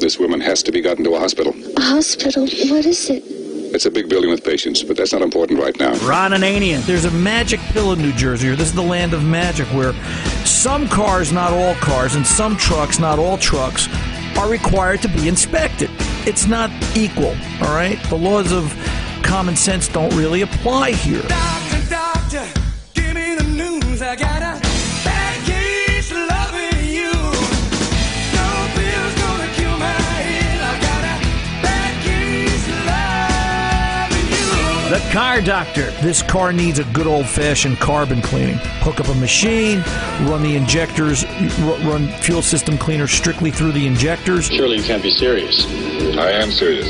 This woman has to be gotten to a hospital. A hospital? What is it? It's a big building with patients, but that's not important right now. Ron Ananian. There's a magic pill in New Jersey, or this is the land of magic, where some cars, not all cars, and some trucks, not all trucks, are required to be inspected. It's not equal, all right? The laws of common sense don't really apply here. Doctor, doctor, The Car Doctor. This car needs a good old fashioned carbon cleaning. Hook up a machine, run the injectors, ru- run fuel system cleaner strictly through the injectors. Surely you can't be serious. I am serious.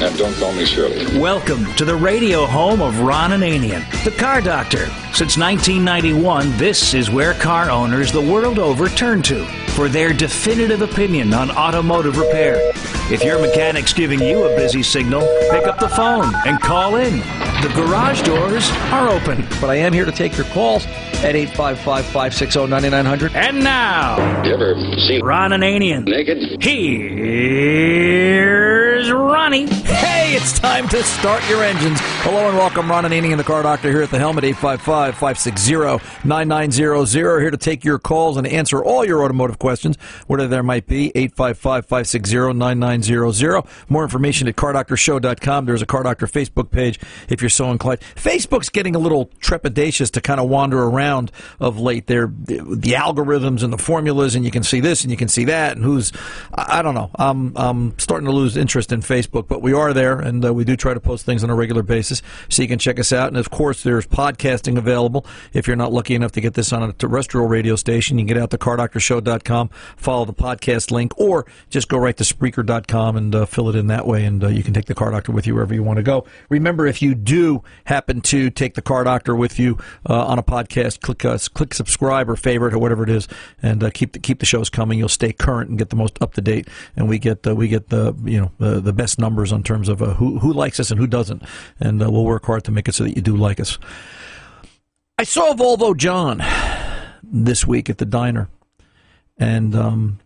And don't call me Shirley. Welcome to the radio home of Ron Ananian, the car doctor. Since 1991, this is where car owners the world over turn to for their definitive opinion on automotive repair. If your mechanic's giving you a busy signal, pick up the phone and call in. The garage doors are open. But I am here to take your calls at 855 560 9900. And now, You ever seen Ron Ananian. naked? Here's Ronnie. Hey, it's time to start your engines. Hello and welcome, Ron Ananian and the Car Doctor here at the helmet, 855-560-9900. Here to take your calls and answer all your automotive questions, whatever there might be, 855-560-9900. More information at cardoctorshow.com. There's a Car Doctor Facebook page if you're so inclined. Facebook's getting a little trepidatious to kind of wander around of late. They're, the algorithms and the formulas, and you can see this and you can see that, and who's, I, I don't know. I'm, I'm starting to lose interest in Facebook, but we are there, and uh, we do try to post things on a regular basis, so you can check us out. And of course, there's podcasting available. If you're not lucky enough to get this on a terrestrial radio station, you can get out to cardoctorshow.com, follow the podcast link, or just go right to Spreaker.com and uh, fill it in that way, and uh, you can take the Car Doctor with you wherever you want to go. Remember, if you do happen to take the Car Doctor with you uh, on a podcast, click uh, click subscribe or favorite or whatever it is, and uh, keep the, keep the shows coming. You'll stay current and get the most up to date, and we get uh, we get the you know the, the best numbers in terms of uh, who who likes us and who doesn't, and uh, we'll work hard to make it so that you do like us. I saw Volvo John this week at the diner, and um,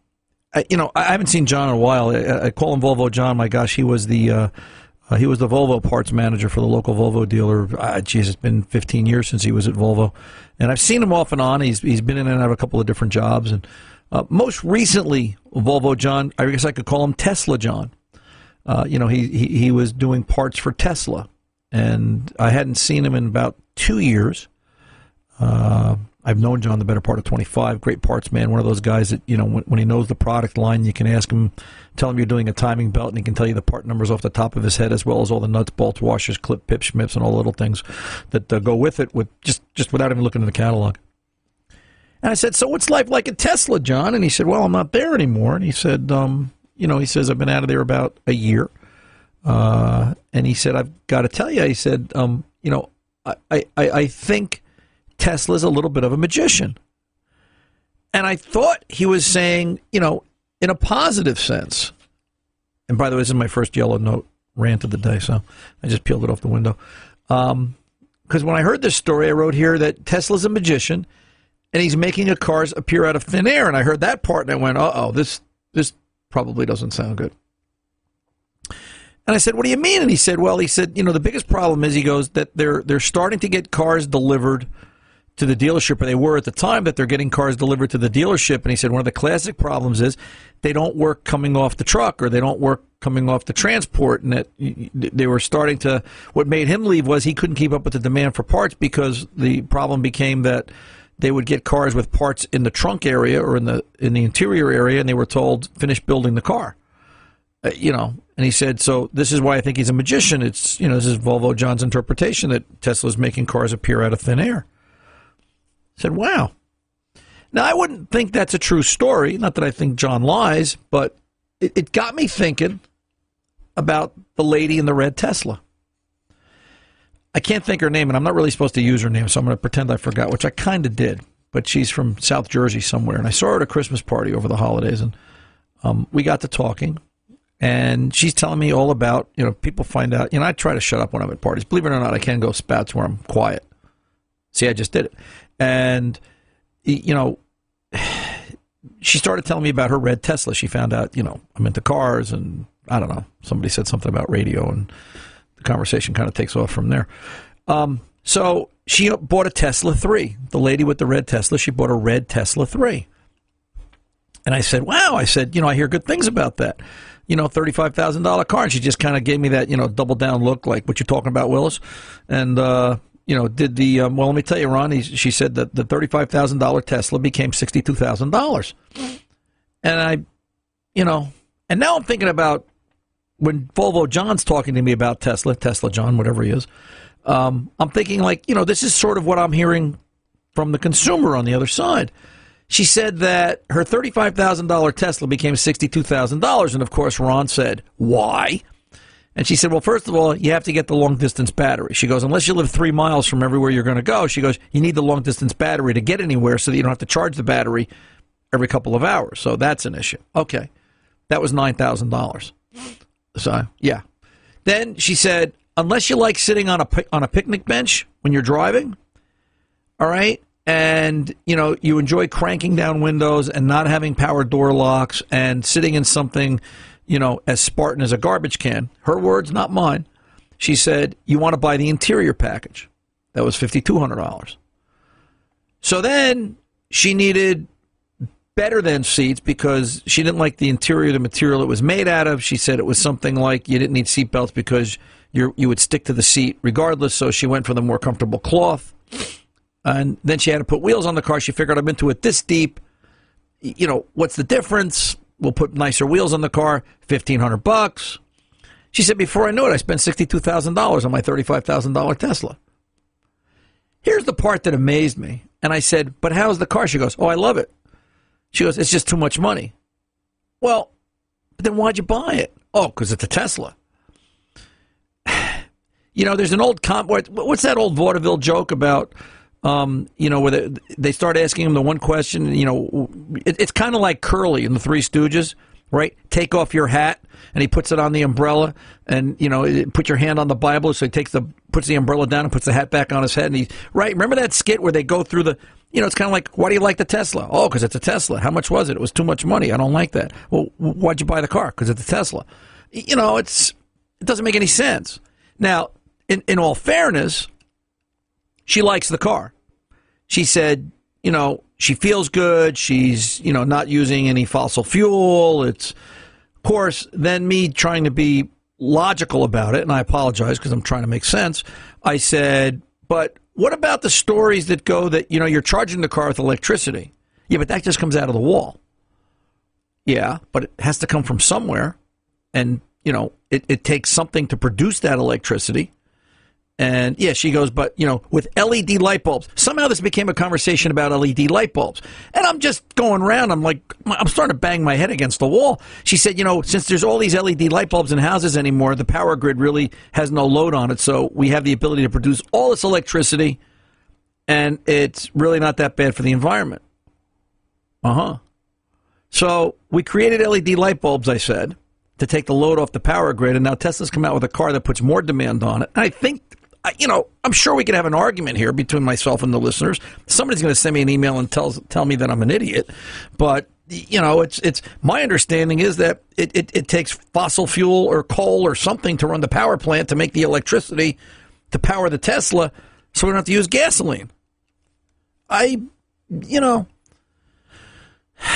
I, you know I haven't seen John in a while. I, I call him Volvo John. My gosh, he was the uh, uh, he was the Volvo parts manager for the local Volvo dealer. Uh, geez, it's been 15 years since he was at Volvo, and I've seen him off and on. He's he's been in and out of a couple of different jobs, and uh, most recently, Volvo John. I guess I could call him Tesla John. Uh, you know, he, he he was doing parts for Tesla, and I hadn't seen him in about two years. Uh, I've known John the better part of 25. Great parts man. One of those guys that, you know, when, when he knows the product line, you can ask him, tell him you're doing a timing belt, and he can tell you the part numbers off the top of his head, as well as all the nuts, bolts, washers, clip, pip, schmips, and all the little things that uh, go with it, with just, just without even looking in the catalog. And I said, So what's life like at Tesla, John? And he said, Well, I'm not there anymore. And he said, um, You know, he says, I've been out of there about a year. Uh, and he said, I've got to tell you, he said, um, You know, I, I, I think Tesla's a little bit of a magician. And I thought he was saying, you know, in a positive sense. And by the way, this is my first yellow note rant of the day, so I just peeled it off the window. Because when I heard this story, I wrote here that Tesla's a magician and he's making a cars appear out of thin air. And I heard that part and I went, uh oh, this, this probably doesn't sound good. And I said, "What do you mean?" And he said, "Well, he said, you know, the biggest problem is he goes that they're they're starting to get cars delivered to the dealership, or they were at the time that they're getting cars delivered to the dealership." And he said one of the classic problems is they don't work coming off the truck, or they don't work coming off the transport, and that they were starting to. What made him leave was he couldn't keep up with the demand for parts because the problem became that they would get cars with parts in the trunk area or in the in the interior area, and they were told finish building the car. Uh, you know, and he said, so this is why I think he's a magician. It's, you know, this is Volvo John's interpretation that Tesla's making cars appear out of thin air. I said, wow. Now, I wouldn't think that's a true story. Not that I think John lies, but it, it got me thinking about the lady in the red Tesla. I can't think her name, and I'm not really supposed to use her name, so I'm going to pretend I forgot, which I kind of did. But she's from South Jersey somewhere, and I saw her at a Christmas party over the holidays, and um, we got to talking and she's telling me all about you know people find out you know I try to shut up when I'm at parties. Believe it or not, I can go spouts where I'm quiet. See, I just did it, and you know she started telling me about her red Tesla. She found out, you know, I'm into cars, and I don't know. Somebody said something about radio, and conversation kind of takes off from there. Um, so she bought a Tesla 3. The lady with the red Tesla, she bought a red Tesla 3. And I said, wow. I said, you know, I hear good things about that. You know, $35,000 car. And she just kind of gave me that, you know, double down look like what you're talking about, Willis. And, uh, you know, did the, um, well, let me tell you, Ron, he, she said that the $35,000 Tesla became $62,000. And I, you know, and now I'm thinking about when Volvo John's talking to me about Tesla, Tesla John, whatever he is, um, I'm thinking like, you know, this is sort of what I'm hearing from the consumer on the other side. She said that her $35,000 Tesla became $62,000. And of course, Ron said, why? And she said, well, first of all, you have to get the long distance battery. She goes, unless you live three miles from everywhere you're going to go, she goes, you need the long distance battery to get anywhere so that you don't have to charge the battery every couple of hours. So that's an issue. Okay. That was $9,000. So, yeah. Then she said, unless you like sitting on a on a picnic bench when you're driving, all right, and you know you enjoy cranking down windows and not having power door locks and sitting in something, you know, as Spartan as a garbage can. Her words, not mine. She said you want to buy the interior package. That was fifty two hundred dollars. So then she needed better than seats because she didn't like the interior, the material it was made out of. She said it was something like you didn't need seatbelts because you you would stick to the seat regardless. So she went for the more comfortable cloth. And then she had to put wheels on the car. She figured I'm into it this deep. You know, what's the difference? We'll put nicer wheels on the car, fifteen hundred bucks. She said before I knew it, I spent sixty two thousand dollars on my thirty five thousand dollar Tesla. Here's the part that amazed me. And I said, But how's the car? She goes, Oh, I love it. She goes, It's just too much money. Well, then why'd you buy it? Oh, because it's a Tesla. You know, there's an old comp. What's that old vaudeville joke about? Um, you know, where they, they start asking him the one question. You know, it, it's kind of like Curly in the Three Stooges, right? Take off your hat, and he puts it on the umbrella, and you know, put your hand on the Bible. So he takes the puts the umbrella down and puts the hat back on his head, and he right. Remember that skit where they go through the. You know, it's kind of like, why do you like the Tesla? Oh, because it's a Tesla. How much was it? It was too much money. I don't like that. Well, why'd you buy the car? Because it's a Tesla. You know, it's it doesn't make any sense. Now, in in all fairness, she likes the car. She said, you know, she feels good. She's, you know, not using any fossil fuel. It's, of course, then me trying to be logical about it, and I apologize because I'm trying to make sense. I said, but what about the stories that go that, you know, you're charging the car with electricity? Yeah, but that just comes out of the wall. Yeah, but it has to come from somewhere. And, you know, it, it takes something to produce that electricity. And yeah, she goes, but you know, with LED light bulbs, somehow this became a conversation about LED light bulbs. And I'm just going around. I'm like, I'm starting to bang my head against the wall. She said, you know, since there's all these LED light bulbs in houses anymore, the power grid really has no load on it. So we have the ability to produce all this electricity, and it's really not that bad for the environment. Uh huh. So we created LED light bulbs, I said, to take the load off the power grid, and now Tesla's come out with a car that puts more demand on it. And I think, you know, I'm sure we could have an argument here between myself and the listeners. Somebody's going to send me an email and tell tell me that I'm an idiot, but you know, it's it's my understanding is that it, it, it takes fossil fuel or coal or something to run the power plant to make the electricity to power the Tesla, so we don't have to use gasoline. I, you know,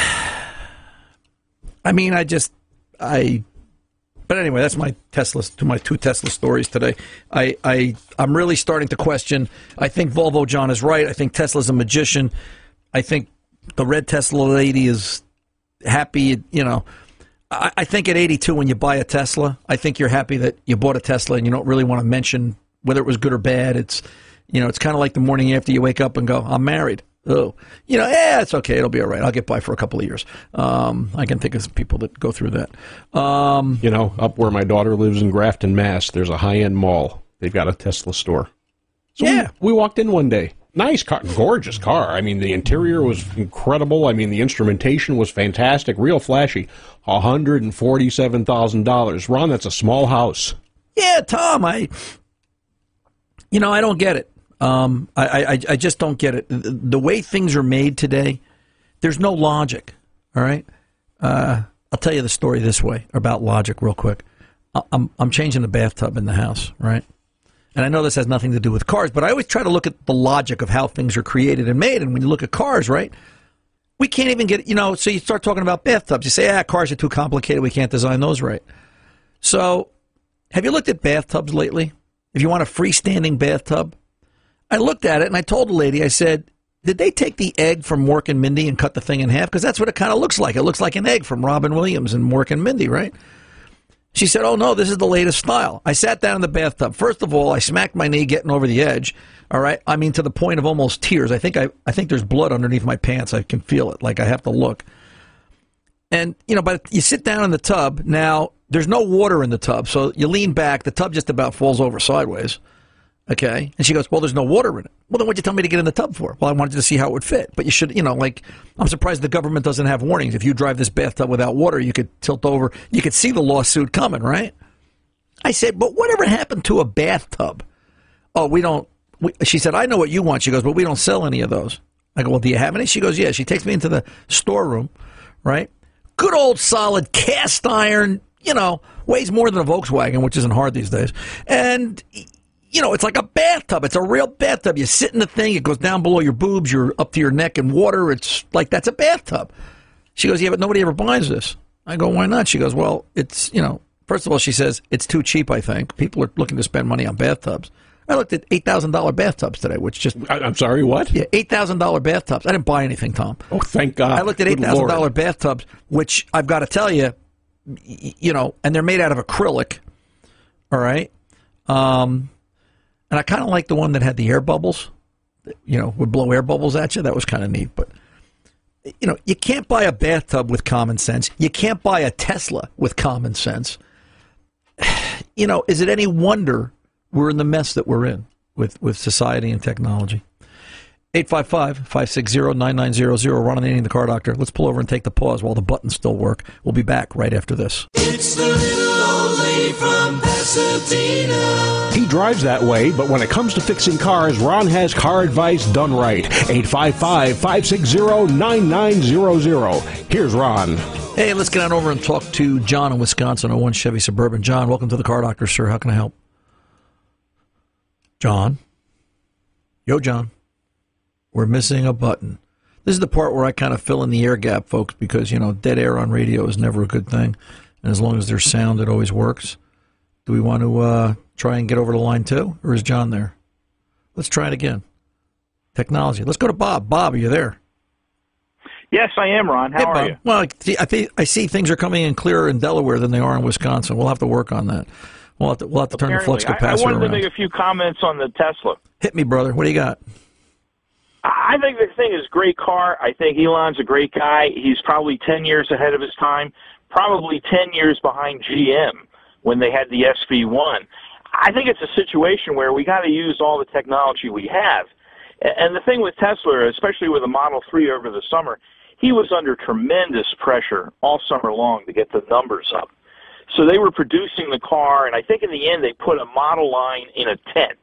I mean, I just, I, but anyway, that's my Tesla, to my two Tesla stories today. I, I, I'm really starting to question. I think Volvo John is right. I think Tesla's a magician. I think the red Tesla lady is happy. You know, I, I think at 82, when you buy a Tesla, I think you're happy that you bought a Tesla and you don't really want to mention whether it was good or bad. It's, you know, it's kind of like the morning after you wake up and go, I'm married. Oh, you know, yeah, it's okay. It'll be all right. I'll get by for a couple of years. Um, I can think of some people that go through that. Um, You know, up where my daughter lives in Grafton, Mass, there's a high end mall. They've got a Tesla store. So we- Yeah. we, walked in one day. Nice car, gorgeous car. I mean, the interior was incredible. I mean, the instrumentation was fantastic, real flashy. hundred and forty-seven thousand dollars. Ron, that's a small house. Yeah, Tom, I, you know, I don't get it. Um, I, I, I just don't get it. The, way things are made today, there's no logic. All right. Uh, I'll tell you the story this way about logic, real quick. I'm I'm changing the bathtub in the house, right? And I know this has nothing to do with cars, but I always try to look at the logic of how things are created and made. And when you look at cars, right, we can't even get, you know, so you start talking about bathtubs. You say, ah, cars are too complicated. We can't design those right. So, have you looked at bathtubs lately? If you want a freestanding bathtub, I looked at it and I told the lady, I said, did they take the egg from Mork and Mindy and cut the thing in half? Because that's what it kind of looks like. It looks like an egg from Robin Williams and Mork and Mindy, right? She said, "Oh no, this is the latest style." I sat down in the bathtub. First of all, I smacked my knee getting over the edge. All right, I mean to the point of almost tears. I think I, I think there's blood underneath my pants. I can feel it. Like I have to look. And you know, but you sit down in the tub. Now there's no water in the tub, so you lean back. The tub just about falls over sideways. Okay. And she goes, Well, there's no water in it. Well, then what'd you tell me to get in the tub for? Well, I wanted to see how it would fit. But you should, you know, like, I'm surprised the government doesn't have warnings. If you drive this bathtub without water, you could tilt over. You could see the lawsuit coming, right? I said, But whatever happened to a bathtub? Oh, we don't. We, she said, I know what you want. She goes, But we don't sell any of those. I go, Well, do you have any? She goes, Yeah. She takes me into the storeroom, right? Good old solid cast iron, you know, weighs more than a Volkswagen, which isn't hard these days. And you know, it's like a bathtub. It's a real bathtub. You sit in the thing, it goes down below your boobs, you're up to your neck in water. It's like that's a bathtub. She goes, Yeah, but nobody ever buys this. I go, Why not? She goes, Well, it's, you know, first of all, she says, it's too cheap, I think. People are looking to spend money on bathtubs. I looked at $8,000 bathtubs today, which just, I, I'm sorry, what? yeah, $8,000 bathtubs. I didn't buy anything, Tom. Oh, thank God. I looked at $8,000 bathtubs, which I've got to tell you, you know, and they're made out of acrylic. All right. Um, and I kind of like the one that had the air bubbles, you know, would blow air bubbles at you. That was kind of neat. But, you know, you can't buy a bathtub with common sense. You can't buy a Tesla with common sense. You know, is it any wonder we're in the mess that we're in with, with society and technology? 855-560-9900. Ron Ananian, the car doctor. Let's pull over and take the pause while the buttons still work. We'll be back right after this. It's the little old lady from Pasadena. Drives that way, but when it comes to fixing cars, Ron has car advice done right. 855 560 9900. Here's Ron. Hey, let's get on over and talk to John in Wisconsin, 01 Chevy Suburban. John, welcome to the car doctor, sir. How can I help? John? Yo, John. We're missing a button. This is the part where I kind of fill in the air gap, folks, because, you know, dead air on radio is never a good thing. And as long as there's sound, it always works. Do we want to uh, try and get over to line two, or is John there? Let's try it again. Technology. Let's go to Bob. Bob, are you there? Yes, I am, Ron. How Hey, are Bob. you? Well, I thi- I, think I see things are coming in clearer in Delaware than they are in Wisconsin. We'll have to work on that. We'll have to, we'll have to turn the flux capacitor I, I wanted around. to make a few comments on the Tesla. Hit me, brother. What do you got? I I think the thing is great car. I think Elon's a great guy. He's probably 10 years ahead of his time, probably 10 years behind GM when they had the EV1. I think it's a situation where we got to use all the technology we have. And the thing with Tesla, especially with the Model 3 over the summer, he was under tremendous pressure all summer long to get the numbers up. So they were producing the car, and I think in the end they put a model line in a tent.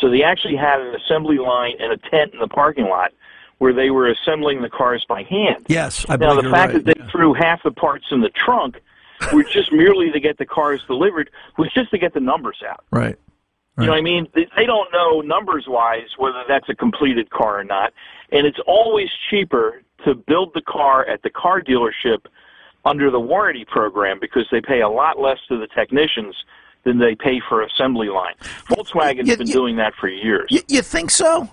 So they actually had an assembly line and a tent in the parking lot where they were assembling the cars by hand. Yes, I Now believe the you're fact right. that they threw half the parts in the trunk were just merely to get the cars delivered was just to get the numbers out. right. You know what I mean? They, they don't know numbers wise whether that's a completed car or not. And it's always cheaper to build the car at the car dealership under the warranty program because they pay a lot less to the technicians than they pay for assembly line. Volkswagen's You- been you- doing that for years. You, you think so?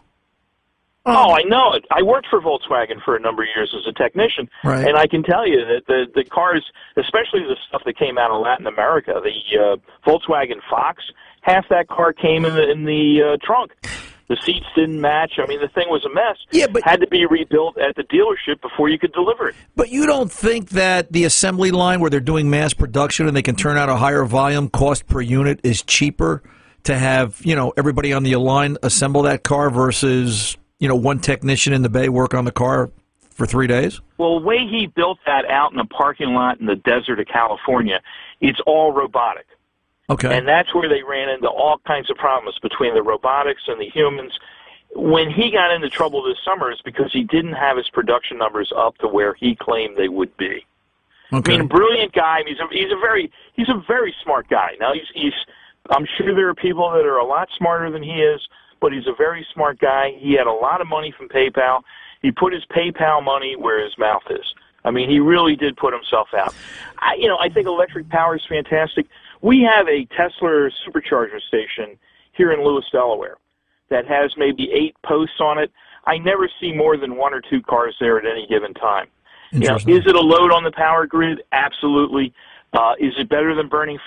Oh, I know it. I worked for Volkswagen for a number of years as a technician, Right. and I can tell you that the the cars, especially the stuff that came out of Latin America, the uh, Volkswagen Fox, half that car came in the in the uh, trunk. The seats didn't match. I mean, the thing was a mess. Yeah, but- had to be rebuilt at the dealership before you could deliver it. But you don't think that the assembly line where they're doing mass production and they can turn out a higher volume cost per unit is cheaper to have, you know, everybody on the line assemble that car versus, you know, one technician in the bay work on the car for three days? Well, the way he built that out in a parking lot in the desert of California, it's all robotic. Okay. And that's where they ran into all kinds of problems between the robotics and the humans. when he got into trouble this summer is because he didn't have his production numbers up to where he claimed they would be. Okay. I mean, a brilliant guy. He's a he's a very he's a very smart guy. Now he's he's I'm sure there are people that are a lot smarter than he is, but he's a very smart guy. He had a lot of money from PayPal. He put his PayPal money where his mouth is. I mean, he really did put himself out. I, you know, I think electric power is fantastic. We have a Tesla supercharger station here in Lewes, Delaware, that has maybe eight posts on it. I never see more than one or two cars there at any given time. You know, is it a load on the power grid? Absolutely. Uh, is it better than burning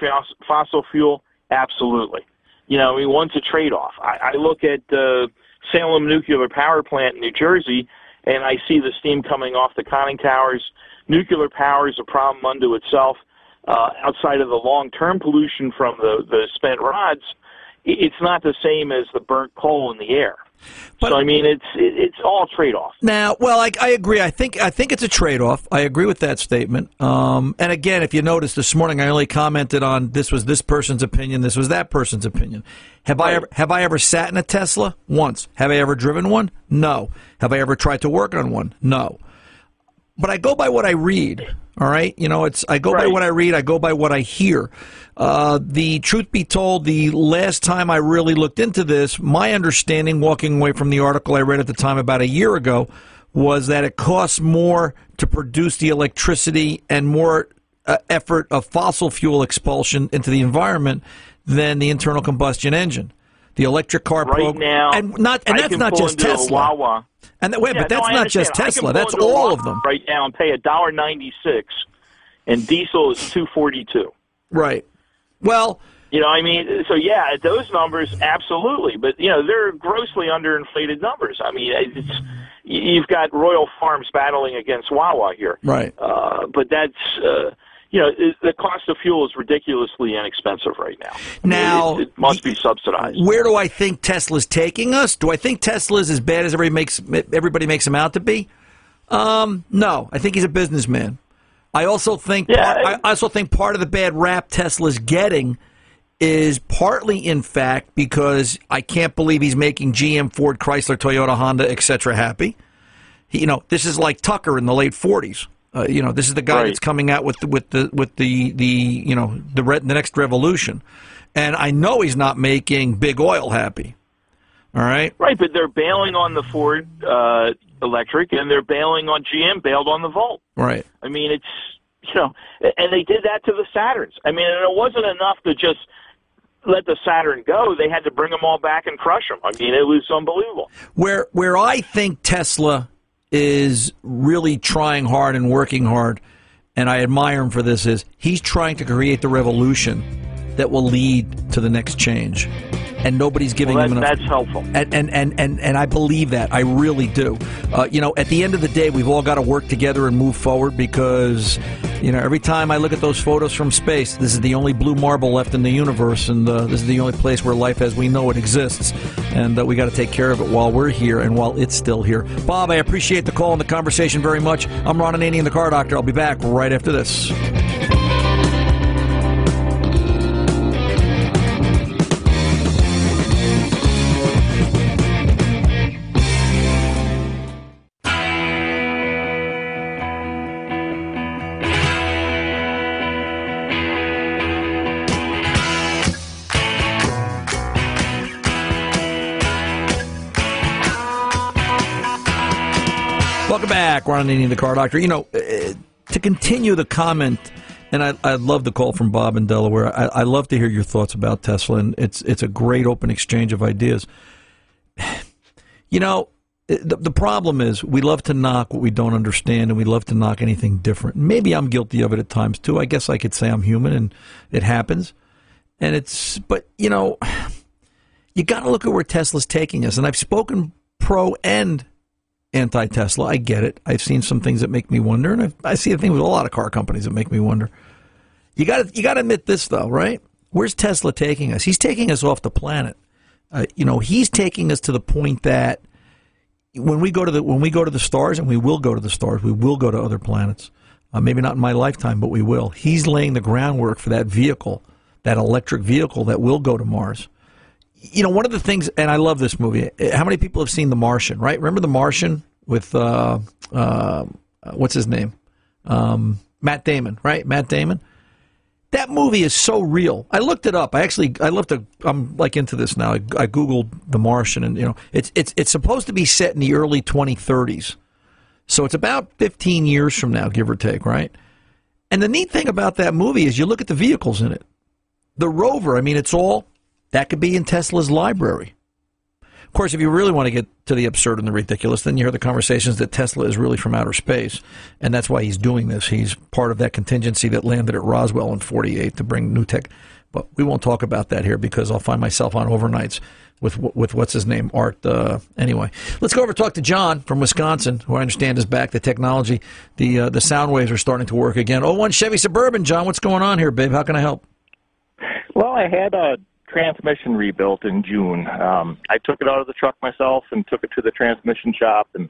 fossil fuel? Absolutely. You know, I mean, one's a trade-off. I, I look at uh, Salem Nuclear Power Plant in New Jersey, and I see the steam coming off the conning towers. Nuclear power is a problem unto itself. Uh, outside of the long-term pollution from the, the spent rods, i- it's not the same as the burnt coal in the air. But- so I mean, it's it's all trade-off. Now, well, I, I agree. I think I think it's a trade-off. I agree with that statement. Um, and again, if you notice this morning, I only commented on this was this person's opinion, this was that person's opinion. Have I ever have I ever sat in a Tesla once? Have I ever driven one? No. Have I ever tried to work on one? No. But I go by what I read. All right, you know, it's I go by what I read. I go by what I hear. Uh, the truth be told, the last time I really looked into this, my understanding, walking away from the article I read at the time about a year ago, was that it costs more to produce the electricity and more uh, effort of fossil fuel expulsion into the environment than the internal combustion engine. The electric car Right program, now, and not, and I that's not just Tesla. Wawa. And that, wait, Yeah, but that's no, not just understand. I can Tesla. That's all of them. right now and pay a dollar ninety six, and diesel is two forty two. Right. Well, You know, I mean, so yeah, those numbers, absolutely, but you know, they're grossly underinflated numbers. I mean, it's you've got Royal Farms battling against Wawa here, right. uh, but that's. Uh, you know, it, the cost of fuel is ridiculously inexpensive right now. I mean, Now, it, it must be subsidized. Where do I think Tesla's taking us? Do I think Tesla's as bad as everybody makes everybody makes him out to be? Um, no, I think he's a businessman. I also think Yeah, part, I- I also think part of the bad rap Tesla's getting is partly in fact because I can't believe he's making GM, Ford, Chrysler, Toyota, Honda, etc. happy. He, you know, this is like Tucker in the late '40s. Uh, you know, this is the guy Right. that's coming out with the, with the with the the you know the re- the next revolution, and I know he's not making big oil happy. All right, Right, but they're bailing on the Ford uh, electric, and they're bailing on GM, bailed on the Volt. right. I mean, it's you know, and they did that to the Saturns. I mean, and it wasn't enough to just let the Saturn go. They had to bring them all back and crush them. I mean, it was unbelievable. Where where I think Tesla is really trying hard and working hard, and I admire him for this, is he's trying to create the revolution that will lead to the next change, and nobody's giving Well, that, enough. that's helpful. and and and and, and I believe that I really do. Uh, you know, at the end of the day, we've all got to work together and move forward because, you know, every time I look at those photos from space, this is the only blue marble left in the universe, and uh, this is the only place where life as we know it exists, and uh, we got to take care of it while we're here and while it's still here. Bob, I appreciate the call and the conversation very much. I'm Ron Ananian, the Car Doctor. I'll be back right after this. Welcome back, Ron the Car Doctor. You know, uh, to continue the comment, and I, I love the call from Bob in Delaware. I, I love to hear your thoughts about Tesla, and it's it's a great open exchange of ideas. You know, the, the problem is we love to knock what we don't understand, and we love to knock anything different. Maybe I'm guilty of it at times too. I guess I could say I'm human, and it happens. And it's, but you know, you got to look at where Tesla's taking us. And I've spoken pro and anti Tesla. I get it. I've seen some things that make me wonder, and I've, I see a thing with a lot of car companies that make me wonder. You got to you got to admit this though, right? Where's Tesla taking us? He's taking us off the planet. Uh, you know, he's taking us to the point that when we go to the when we go to the stars, and we will go to the stars, we will go to other planets. Uh, maybe not in my lifetime, but we will. He's laying the groundwork for that vehicle, that electric vehicle that will go to Mars you know, one of the things, and I love this movie. How many people have seen The Martian? Right? Remember The Martian with uh, uh, what's his name? Um, Matt Damon. Right? Matt Damon. That movie is so real. I looked it up. I actually I looked. A, I'm like into this now. I, I googled The Martian, and you know, it's it's it's supposed to be set in the early 2030s. So it's about 15 years from now, give or take, right? And the neat thing about that movie is you look at the vehicles in it. The Rover, I mean, it's all that could be in Tesla's library. Of course, if you really want to get to the absurd and the ridiculous, then you hear the conversations that Tesla is really from outer space, and that's why he's doing this. He's part of that contingency that landed at Roswell in 48 to bring new tech. But we won't talk about that here because I'll find myself on overnights with with what's his name, Art. Uh, anyway, let's go over and talk to John from Wisconsin, who I understand is back. The technology, the uh, the sound waves are starting to work again. Oh, one Chevy Suburban, John. What's going on here, babe? How can I help? Well, I had a transmission rebuilt in June. Um, I took it out of the truck myself and took it to the transmission shop, and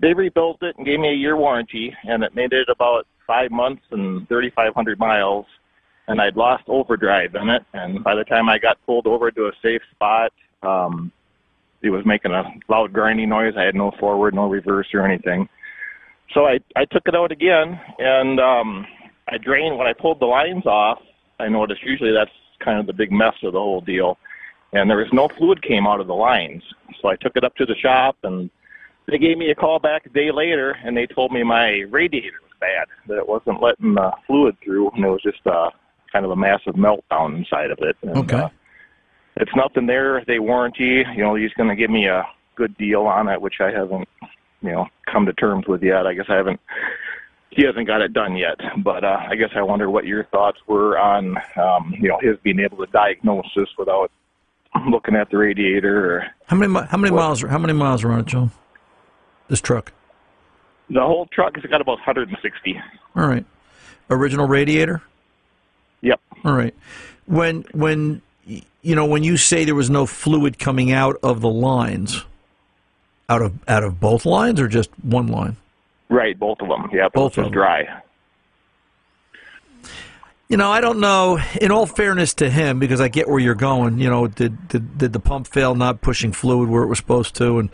they rebuilt it and gave me a year warranty, and it made it about five months and 3,500 miles. And I'd lost overdrive in it, and by the time I got pulled over to a safe spot, um, it was making a loud grinding noise. I had no forward, no reverse, or anything. So I I took it out again, and um, I drained when I pulled the lines off. I noticed usually that's kind of the big mess of the whole deal. And there was no fluid came out of the lines. So I took it up to the shop and they gave me a call back a day later and they told me my radiator was bad, that it wasn't letting the fluid through and it was just uh, kind of a massive meltdown inside of it. And, Okay. Uh, it's nothing there. They warranty, you know, he's going to give me a good deal on it, which I haven't, you know, come to terms with yet. I guess I haven't he hasn't got it done yet. But uh, I guess I wonder what your thoughts were on, um, you know, his being able to diagnose this without looking at the radiator. Or How many how many miles how many miles are on it, Joe? This truck. the whole truck has got about 160. All right. Original radiator. Yep. All right. When when you know when you say there was no fluid coming out of the lines, out of out of both lines or just one line? Right, both of them. Yep. Both of them. dry. You know, I don't know. In all fairness to him, because I get where you're going. You know, did did, did the pump fail not pushing fluid where it was supposed to, and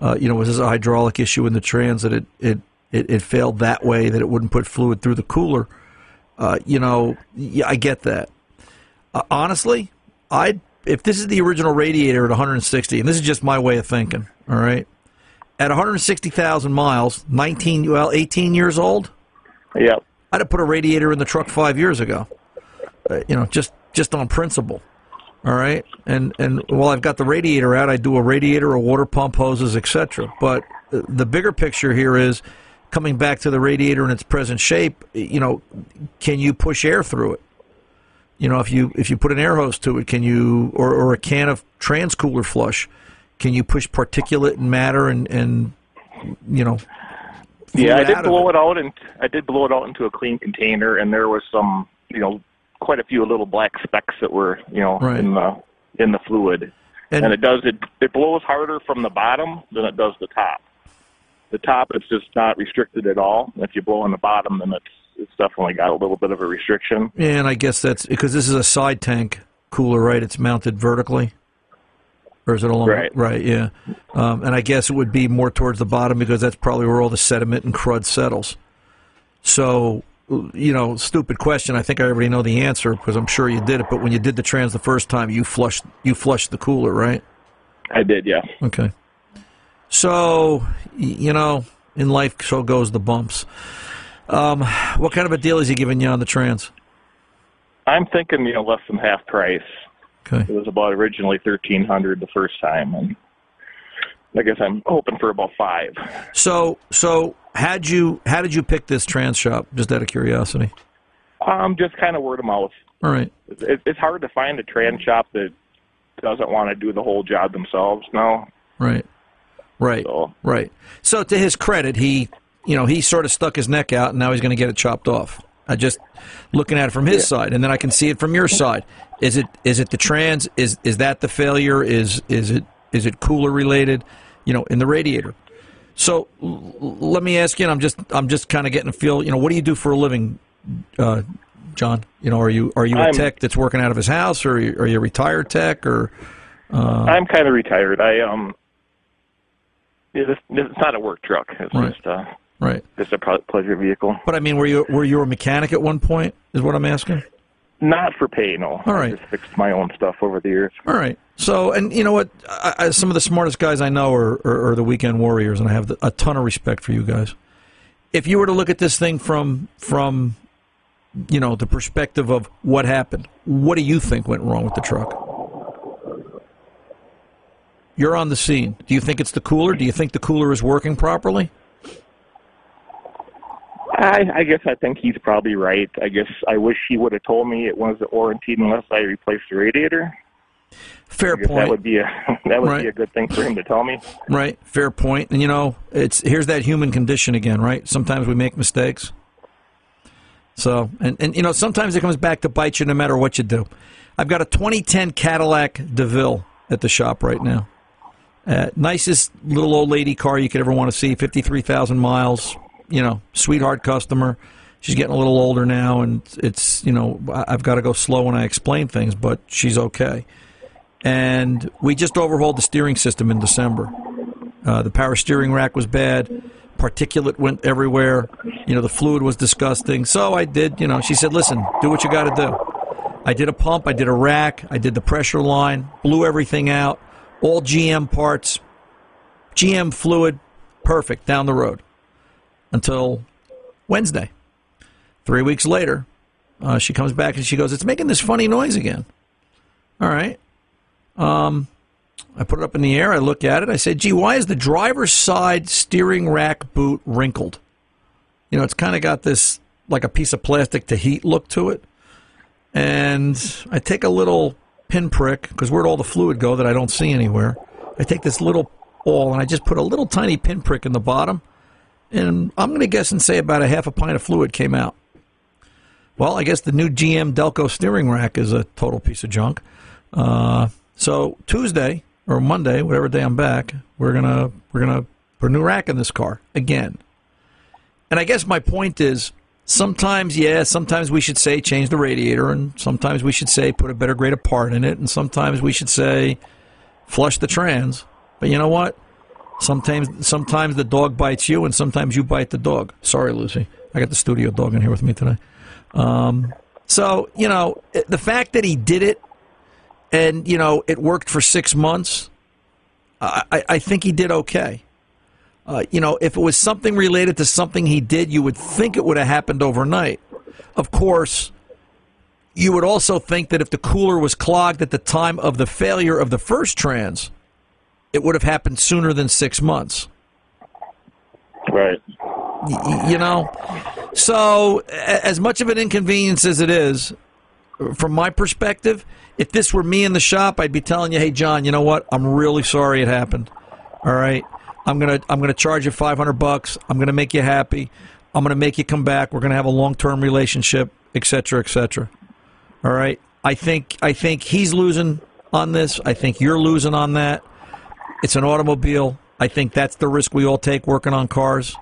uh, you know, was this a hydraulic issue in the trans that it it, it it failed that way that it wouldn't put fluid through the cooler? Uh, you know, yeah, I get that. Uh, honestly, I if this is the original radiator at 160, and this is just my way of thinking. All right, at 160,000 miles, 19 well 18 years old. Yep. I'd have put a radiator in the truck five years ago. Uh, you know, just just on principle. All right, and and while I've got the radiator out, I do a radiator, a water pump, hoses, etc. But uh, the bigger picture here is coming back to the radiator in its present shape. You know, can you push air through it? You know, if you if you put an air hose to it, can you or, or a can of trans cooler flush, can you push particulate matter and and you know? Yeah, I did blow it out, and I did blow it out into a clean container, and there was some, you know, quite a few little black specks that were, you know, Right. in the in the fluid. And- And, it does it it blows harder from the bottom than it does the top. The top it's just not restricted at all. If you blow on the bottom, then it's it's definitely got a little bit of a restriction. Yeah, and I guess that's because this is a side tank cooler, right? It's mounted vertically, or is it along? Right. Right. Yeah. Um, and I guess it would be more towards the bottom because that's probably where all the sediment and crud settles. So, you know, stupid question. I think I already know the answer because I'm sure you did it. But when you did the trans the first time, you flushed you flushed the cooler, right? I did, yeah. Okay. So, you know, in life, so goes the bumps. Um, what kind of a deal is he giving you on the trans? I'm thinking, you know, less than half price. Okay. It was about originally thirteen hundred the first time, and I guess I'm hoping for about five. So, so had you how did you pick this trans shop? Just out of curiosity. Um, just kind of word of mouth. All right. It, it's hard to find a trans shop that doesn't want to do the whole job themselves now. Right. Right. So Right. So to his credit, he you know he sort of stuck his neck out, and now he's going to get it chopped off. I just looking at it from his side, and then I can see it from your side. Is it is it the trans? Is is that the failure? Is is it is it cooler related? You know, in the radiator. So l- let me ask you. And I'm just I'm just kind of getting a feel. You know, what do you do for a living, uh, John? You know, are you are you a I'm- tech that's working out of his house, or are you, are you a retired tech, or Uh, I'm kind of retired. I um, it's, it's not a work truck. It's Right. just uh, right. just a pleasure vehicle. But I mean, were you were you a mechanic at one point? Is what I'm asking. Not for pay, no. All right. I just fixed my own stuff over the years. All right. So, and you know what? I, I, some of the smartest guys I know are, are, are the weekend warriors, and I have the, a ton of respect for you guys. If you were to look at this thing from from, you know, the perspective of what happened, what do you think went wrong with the truck? You're on the scene. Do you think it's the cooler? Do you think the cooler is working properly? I, I guess I think he's probably right. I guess I wish he would have told me it wasn't warranted unless I replaced the radiator. Fair point. That would be a that would Right. be a good thing for him to tell me. Right, fair point. And you know, it's here's that human condition again, right? Sometimes we make mistakes. So, and and you know, sometimes it comes back to bite you no matter what you do. I've got a 2010 Cadillac DeVille at the shop right now. Uh, nicest little old lady car you could ever want to see. 53,000 miles. You know, sweetheart customer. She's getting a little older now, and it's you know I've got to go slow when I explain things, but she's okay. And we just overhauled the steering system in December. Uh, the power steering rack was bad. Particulate went everywhere. You know, the fluid was disgusting. So I did, you know, she said, listen, do what you got to do. I did a pump, I did a rack, I did the pressure line, blew everything out, all GM parts, GM fluid, perfect, down the road. Until Wednesday. Three weeks later, uh, she comes back and she goes, it's making this funny noise again. All right. Um, I put it up in the air. I look at it. I said, "Gee, why is the driver's side steering rack boot wrinkled? You know, it's kind of got this like a piece of plastic to heat look to it." And I take a little pinprick because where'd all the fluid go that I don't see anywhere? I take this little ball and I just put a little tiny pinprick in the bottom, and I'm going to guess and say about a half a pint of fluid came out. Well, I guess the new GM Delco steering rack is a total piece of junk. Uh, so Tuesday or Monday, whatever day I'm back, we're gonna we're gonna put a new rack in this car again. And I guess my point is, sometimes yeah, sometimes we should say change the radiator, and sometimes we should say put a better grade of part in it, and sometimes we should say flush the trans. But you know what? Sometimes sometimes the dog bites you, and sometimes you bite the dog. Sorry, Lucy. I got the studio dog in here with me today. Um, so you know the fact that he did it and you know it worked for six months. I, I- think he did okay. Uh, you know, if it was something related to something he did, you would think it would have happened overnight. Of course, you would also think that if the cooler was clogged at the time of the failure of the first trans, it would have happened sooner than six months. Right. Y- you know, so as much of an inconvenience as it is, from my perspective, if this were me in the shop, I'd be telling you, "Hey, John, you know what? I'm really sorry it happened. All right, I'm gonna I'm gonna charge you 500 bucks. I'm gonna make you happy. I'm gonna make you come back. We're gonna have a long term relationship, etc., etc. All right. I think I think he's losing on this. I think you're losing on that. It's an automobile. I think that's the risk we all take working on cars.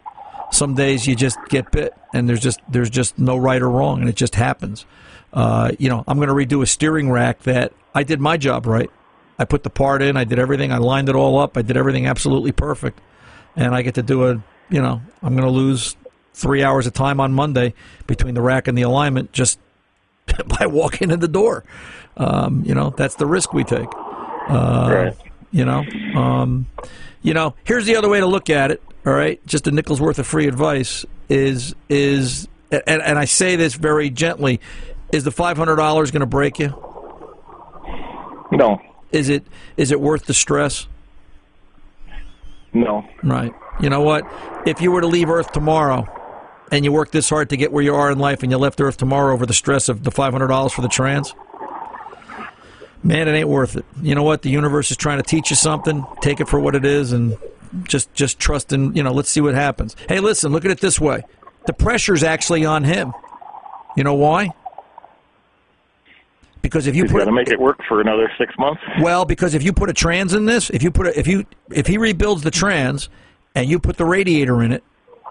Some days you just get bit, and there's just there's just no right or wrong, and it just happens. Uh, you know, I'm going to redo a steering rack that I did my job right. I put the part in, I did everything, I lined it all up, I did everything absolutely perfect, and I get to do a. You know, I'm going to lose three hours of time on Monday between the rack and the alignment just by walking in the door. Um, you know, that's the risk we take. Uh, Right. You know, um, you know. Here's the other way to look at it. All right, just a nickel's worth of free advice is is, and, and I say this very gently. Is the five hundred dollars going to break you? No. Is it is it worth the stress? No. Right. You know what? If you were to leave Earth tomorrow, and you worked this hard to get where you are in life, and you left Earth tomorrow over the stress of the five hundred dollars for the trans, man, it ain't worth it. You know what? The universe is trying to teach you something. Take it for what it is, and just just trust in. You know, let's see what happens. Hey, listen, look at it this way: the pressure's actually on him. You know why? Because if you He's put to make it work for another six months. well, because if you put a trans in this, if you put a, if you if he rebuilds the trans and you put the radiator in it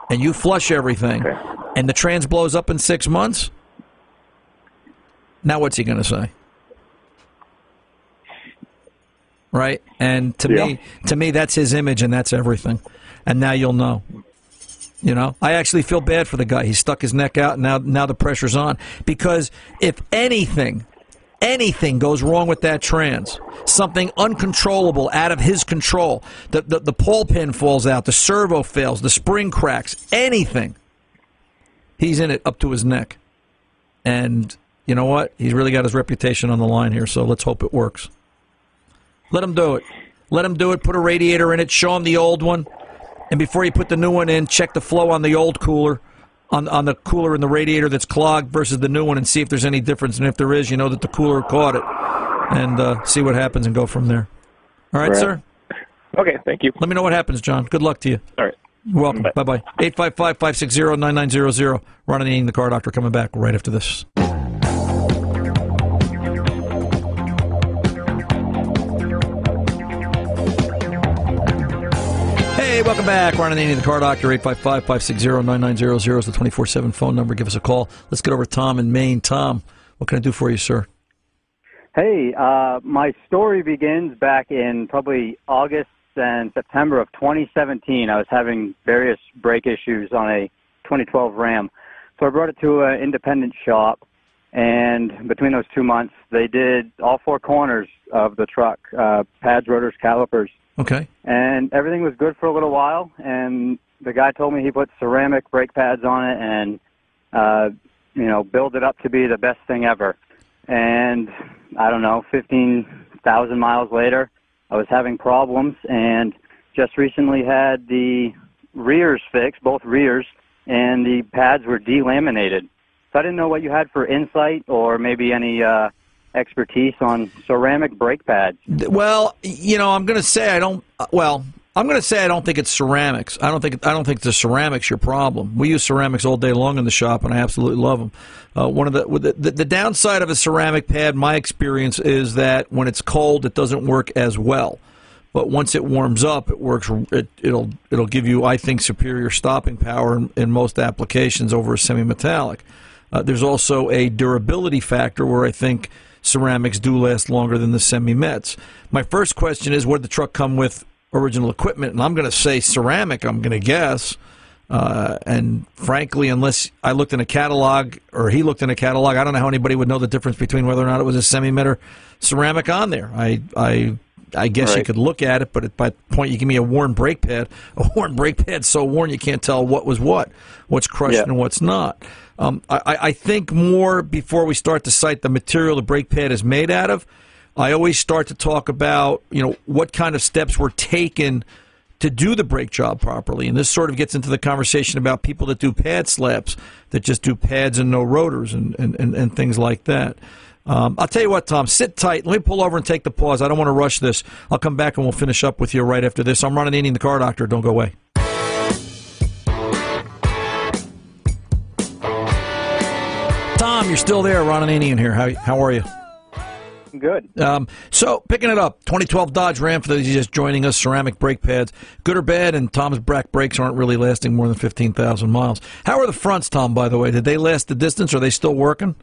and you flush everything Okay. and the trans blows up in 6 months, now what's he going to say? Right? And to Yeah. me, to me, that's his image, and that's everything. And now you'll know. You know, I actually feel bad for the guy. He stuck his neck out, and now now the pressure's on. Because if anything, anything goes wrong with that trans, something uncontrollable, out of his control, the the, the pole pin falls out, the servo fails, the spring cracks, anything, he's in it up to his neck. And you know what? He's really got his reputation on the line here. So let's hope it works. Let him do it. Let him do it. Put a radiator in it. Show him the old one. And before you put the new one in, check the flow on the old cooler, on on the cooler in the radiator that's clogged versus the new one, and see if there's any difference. And if there is, you know that the cooler caught it, and uh, see what happens and go from there. All right, Right. sir. Okay, thank you. Let me know what happens, John. Good luck to you. All right. You're welcome. Bye bye. 855 560 9900. Ron Ananian, the car doctor, coming back right after this. Welcome back. Ron Ananian, the car doctor, 855 560 9900 is the 24 7 phone number. Give us a call. Let's get over to Tom in Maine. Tom, what can I do for you, sir? Hey, uh, my story begins back in probably August and September of 2017. I was having various brake issues on a 2012 Ram. So I brought it to an independent shop, and between those two months, they did all four corners of the truck uh, pads, rotors, calipers. Okay. And everything was good for a little while, and the guy told me he put ceramic brake pads on it and, uh, you know, build it up to be the best thing ever. And I don't know, 15,000 miles later, I was having problems and just recently had the rears fixed, both rears, and the pads were delaminated. So I didn't know what you had for insight or maybe any uh, expertise on ceramic brake pads. Well, you know, I'm going to say I don't. uh, Well, I'm going to say I don't think it's ceramics. I don't think I don't think the ceramics your problem. We use ceramics all day long in the shop, and I absolutely love them. Uh, one of the, the the downside of a ceramic pad, my experience is that when it's cold, it doesn't work as well. But once it warms up, it works. It, it'll it'll give you, I think, superior stopping power in, in most applications over a semi-metallic. Uh, there's also a durability factor where I think ceramics do last longer than the semi-mets. My first question is, what did the truck come with original equipment? And I'm going to say ceramic. I'm going to guess. Uh, and frankly, unless I looked in a catalog or he looked in a catalog, I don't know how anybody would know the difference between whether or not it was a semi-met or ceramic on there. I I I guess you could look at it, but at by the point you give me a worn brake pad, a worn brake pad so worn you can't tell what was what, what's crushed Yeah. and what's not. Um, I, I think more before we start to cite the material the brake pad is made out of. I always start to talk about you know what kind of steps were taken to do the brake job properly, and this sort of gets into the conversation about people that do pad slaps that just do pads and no rotors and and, and, and things like that. Um, I'll tell you what, Tom, sit tight. Let me pull over and take the pause. I don't want to rush this. I'll come back and we'll finish up with you right after this. I'm Ron Ananian the car doctor. Don't go away. Tom, you're still there. Ron and Ananian here. How, how are you? Good. Um, so, picking it up, 2012 Dodge Ram for those of you just joining us, ceramic brake pads, good or bad, and Tom's Brack brakes aren't really lasting more than 15,000 miles. How are the fronts, Tom, by the way? Did they last the distance? Are they still working?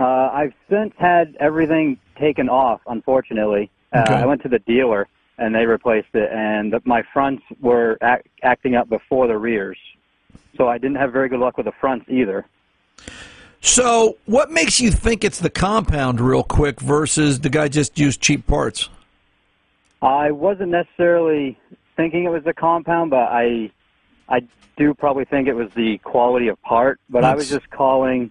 Uh, I've since had everything taken off, unfortunately. Uh, Okay. I went to the dealer and they replaced it, and my fronts were act, acting up before the rears. So I didn't have very good luck with the fronts either. So, what makes you think it's the compound, real quick, versus the guy just used cheap parts? I wasn't necessarily thinking it was the compound, but I I do probably think it was the quality of part. But I was just calling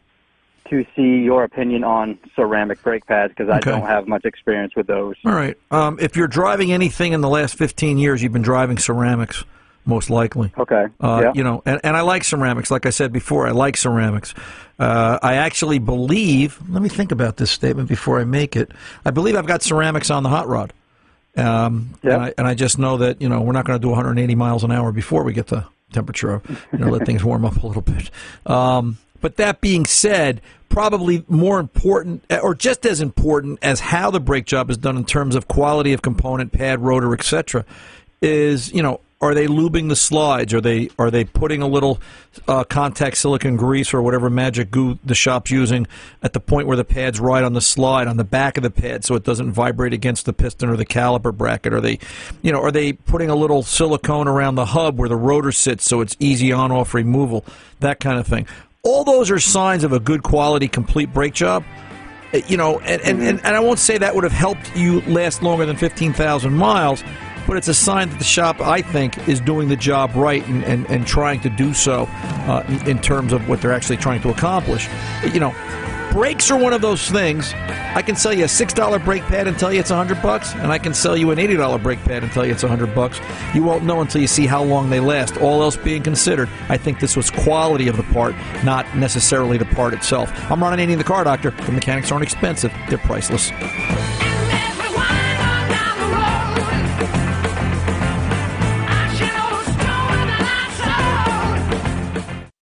to see your opinion on ceramic brake pads because I Okay. don't have much experience with those. All right. Um, if you're driving anything in the last 15 years, you've been driving ceramics, most likely. Okay. Uh, yeah. You know, and, and I like ceramics. Like I said before, I like ceramics. Uh, I actually believe. Let me think about this statement before I make it. I believe I've got ceramics on the hot rod. Um, Yeah. and, I, and I just know that you know we're not going to do 180 miles an hour before we get the temperature up. You know, let things warm up a little bit. Um, but that being said, probably more important, or just as important as how the brake job is done in terms of quality of component, pad, rotor, etc., is you know are they lubing the slides? Are they are they putting a little uh, contact silicone grease or whatever magic goo the shop's using at the point where the pads ride on the slide on the back of the pad so it doesn't vibrate against the piston or the caliper bracket? Are they, you know, are they putting a little silicone around the hub where the rotor sits so it's easy on off removal? That kind of thing. All those are signs of a good quality complete brake job. Uh, You know, and, and, and I won't say that would have helped you last longer than 15,000 miles, but it's a sign that the shop, I think, is doing the job right and, and, and trying to do so uh, in, in terms of what they're actually trying to accomplish. You know, brakes are one of those things. I can sell you a six dollar brake pad and tell you it's a hundred bucks, and I can sell you an eighty dollar brake pad and tell you it's a hundred bucks. You won't know until you see how long they last. All else being considered, I think this was quality of the part, not necessarily the part itself. I'm Ron Ananian, the car doctor. The mechanics aren't expensive; they're priceless.